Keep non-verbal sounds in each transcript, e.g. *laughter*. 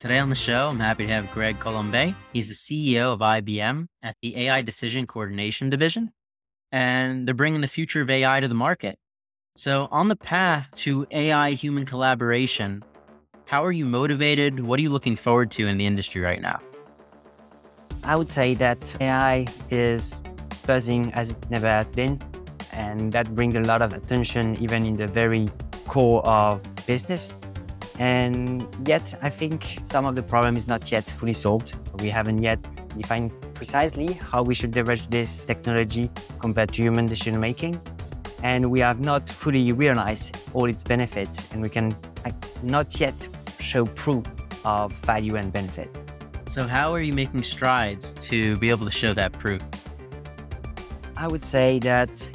Today on the show, I'm happy to have Greg Colombet. He's the CEO of IBM at the AI Decision Coordination Division, and they're bringing the future of AI to the market. So, on the path to AI human collaboration, how are you motivated? What are you looking forward to in the industry right now? I would say that AI is buzzing as it never has been. And that brings a lot of attention, even in the very core of business. And yet, I think some of the problem is not yet fully solved. We haven't yet defined precisely how we should leverage this technology compared to human decision making. And we have not fully realized all its benefits, and we can not yet show proof of value and benefit. So, how are you making strides to be able to show that proof? I would say that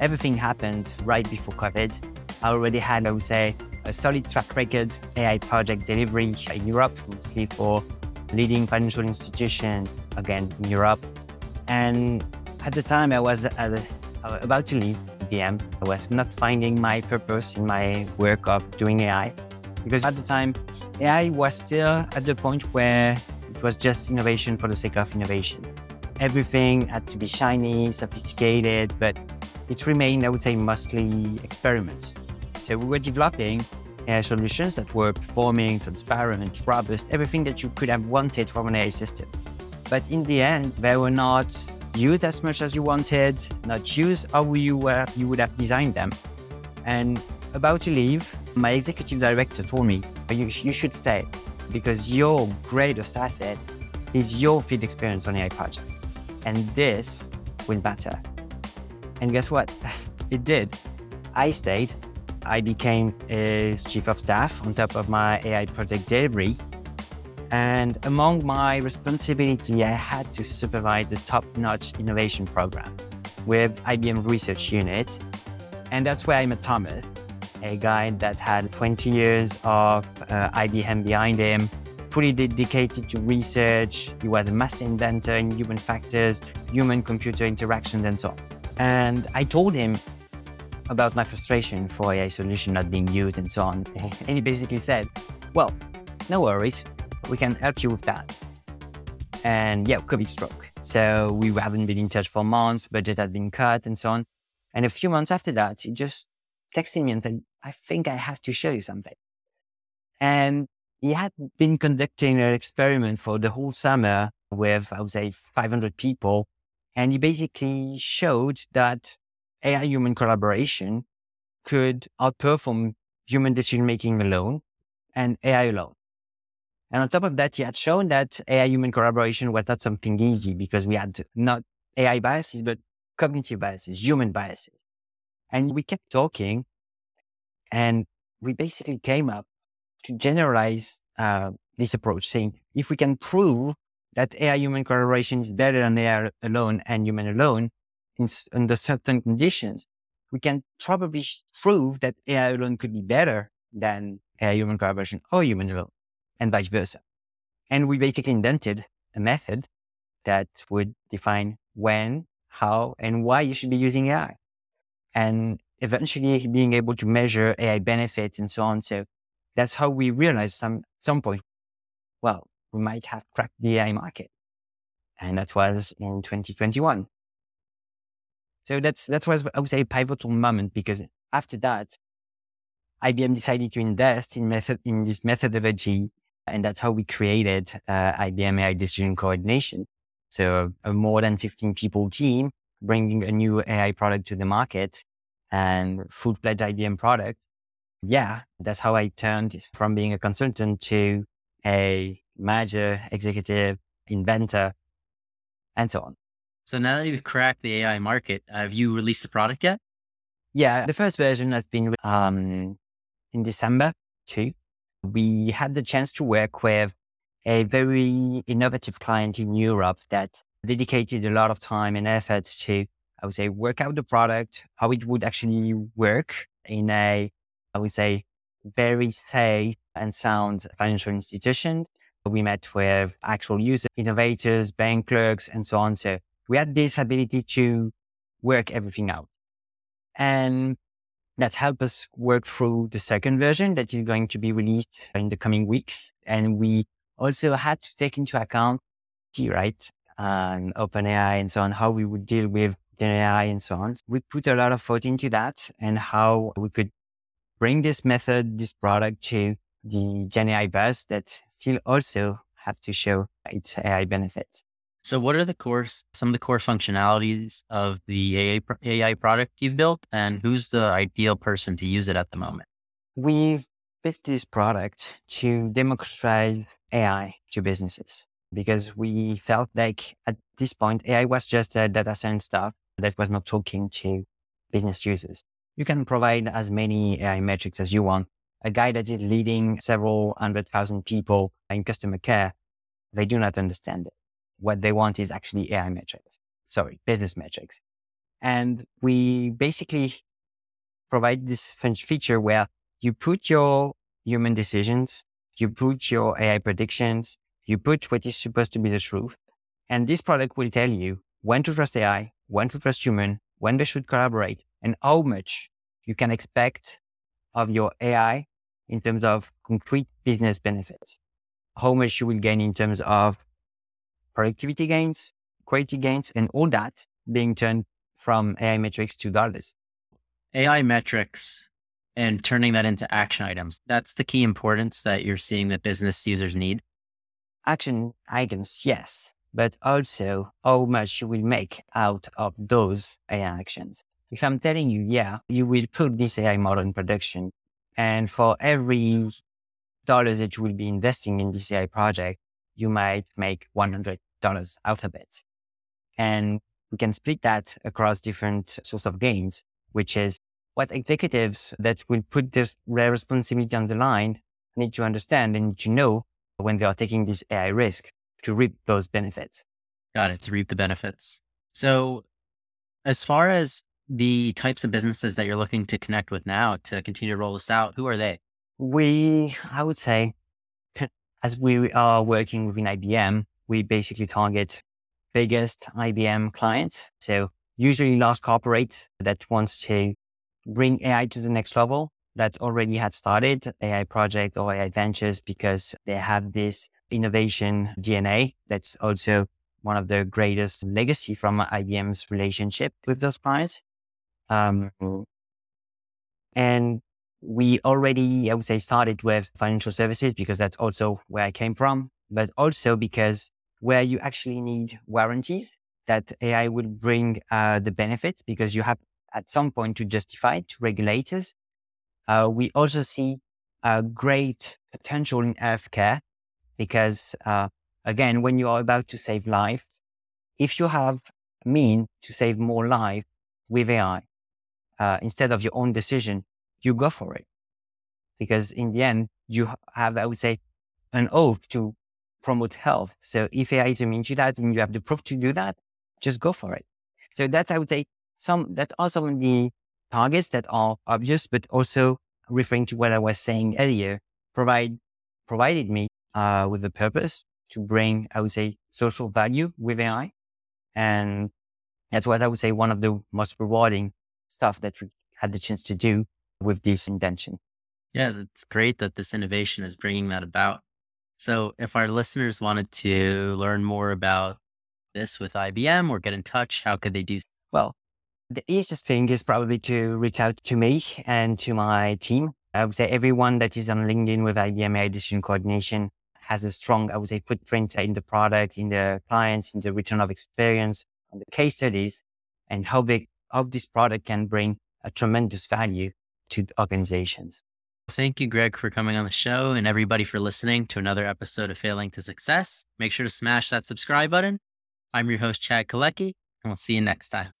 everything happened right before COVID. I already had, I would say, a solid track record AI project delivery in Europe, mostly for leading financial institution, again, in Europe. And at the time, I was uh, about to leave IBM. I was not finding my purpose in my work of doing AI because at the time, AI was still at the point where it was just innovation for the sake of innovation. Everything had to be shiny, sophisticated, but it remained, I would say, mostly experiments. So we were developing AI solutions that were performing, transparent, robust, everything that you could have wanted from an AI system. But in the end, they were not used as much as you wanted, not used how you, you would have designed them. And about to leave, my executive director told me, you, you should stay because your greatest asset is your field experience on AI project. And this will matter. And guess what? *laughs* It did. I stayed. I became his chief of staff on top of my AI project delivery. And among my responsibility, I had to supervise the top-notch innovation program with IBM Research Unit. And that's where I met Thomas, a guy that had 20 years of uh, IBM behind him, fully dedicated to research. He was a master inventor in human factors, human computer interactions, and so on. And I told him about my frustration for AI solution not being used and so on. *laughs* And he basically said, Well, no worries, we can help you with that. And yeah, COVID struck. So we haven't been in touch for months, budget had been cut and so on. And a few months after that, he just texted me and said, I think I have to show you something. And he had been conducting an experiment for the whole summer with, I would say, 500 people. And he basically showed that AI human collaboration could outperform human decision making alone and AI alone. And on top of that, he had shown that AI human collaboration was not something easy because we had not AI biases, but cognitive biases, human biases. And we kept talking and we basically came up to generalize uh, this approach, saying if we can prove that AI human collaboration is better than AI alone and human alone in, under certain conditions, we can probably prove that AI alone could be better than AI human collaboration or human alone, and vice versa. And we basically invented a method that would define when, how, and why you should be using AI. And eventually being able to measure AI benefits and so on. So that's how we realized some some point, well, we might have cracked the AI market. And that was in 2021. So that's that was I would say a pivotal moment because after that, IBM decided to invest in method in this methodology, and that's how we created uh, IBM AI Decision Coordination. So a more than 15 people team bringing a new AI product to the market and full-fledged IBM product. Yeah, that's how I turned from being a consultant to a manager, executive, inventor, and so on. So now that you've cracked the AI market, have you released the product yet? Yeah, the first version has been um, in December too. We had the chance to work with a very innovative client in Europe that dedicated a lot of time and efforts to I would say, work out the product, how it would actually work in a, I would say, very safe and sound financial institution. We met with actual users, innovators, bank clerks, and so on. So we had this ability to work everything out. And that helped us work through the second version that is going to be released in the coming weeks. And we also had to take into account T, right? And OpenAI and so on, how we would deal with AI and so on. We put a lot of thought into that and how we could bring this method, this product to the Gen AI bus that still also have to show its AI benefits. So, what are the core, some of the core functionalities of the AI, product you've built, and who's the ideal person to use it at the moment? We've built this product to democratize AI to businesses because we felt like at this point, AI was just a data science stuff that was not talking to business users. You can provide as many AI metrics as you want. A guy that is leading several hundred thousand people in customer care, they do not understand it what they want is actually AI metrics. Sorry, business metrics. And we basically provide this feature where you put your human decisions, you put your AI predictions, you put what is supposed to be the truth. And this product will tell you when to trust AI, when to trust human, when they should collaborate, and how much you can expect of your AI in terms of concrete business benefits. How much you will gain in terms of productivity gains, quality gains, and all that being turned from AI metrics to dollars. AI metrics and turning that into action items. That's the key importance that you're seeing that business users need. Action items, yes, but also how much you will make out of those AI actions. If I'm telling you, yeah, you will put this AI model in production, and for every dollars that you will be investing in this AI project, you might make 100 dollars out of it. And we can split that across different source of gains, which is what executives that will put this rare responsibility on the line need to understand and need to know when they are taking this AI risk to reap those benefits. Got it. To reap the benefits. So as far as the types of businesses that you're looking to connect with now to continue to roll this out, who are they? We, I would say, *laughs* as we are working within IBM, we basically target biggest IBM clients. So usually large corporates that wants to bring AI to the next level that already had started AI project or AI ventures because they have this innovation DNA. That's also one of the greatest legacy from IBM's relationship with those clients. Um, and we already, I would say, started with financial services because that's also where I came from, but also because where you actually need warranties that AI will bring uh, the benefits because you have at some point to justify to regulators. Uh, we also see a great potential in healthcare because, uh, again, when you are about to save lives, if you have mean to save more life with AI uh, instead of your own decision, you go for it because in the end you have, I would say, an oath to promote health. So if AI is that and you have the proof to do that, just go for it. So that's, I would say, some, that are some of the targets that are obvious, but also referring to what I was saying earlier, provide, provided me, uh, with the purpose to bring, I would say, social value with AI. And that's what I would say one of the most rewarding stuff that we had the chance to do with this invention. Yeah, it's great that this innovation is bringing that about. So, if our listeners wanted to learn more about this with IBM or get in touch, how could they do? Well, the easiest thing is probably to reach out to me and to my team. I would say everyone that is on LinkedIn with IBM AI Decision Coordination has a strong, I would say, footprint in the product, in the clients, in the return of experience, on the case studies, and how big of this product can bring a tremendous value to organizations. Thank you, Greg, for coming on the show and everybody for listening to another episode of Failing to Success. Make sure to smash that subscribe button. I'm your host, Chad Kalecki, and we'll see you next time.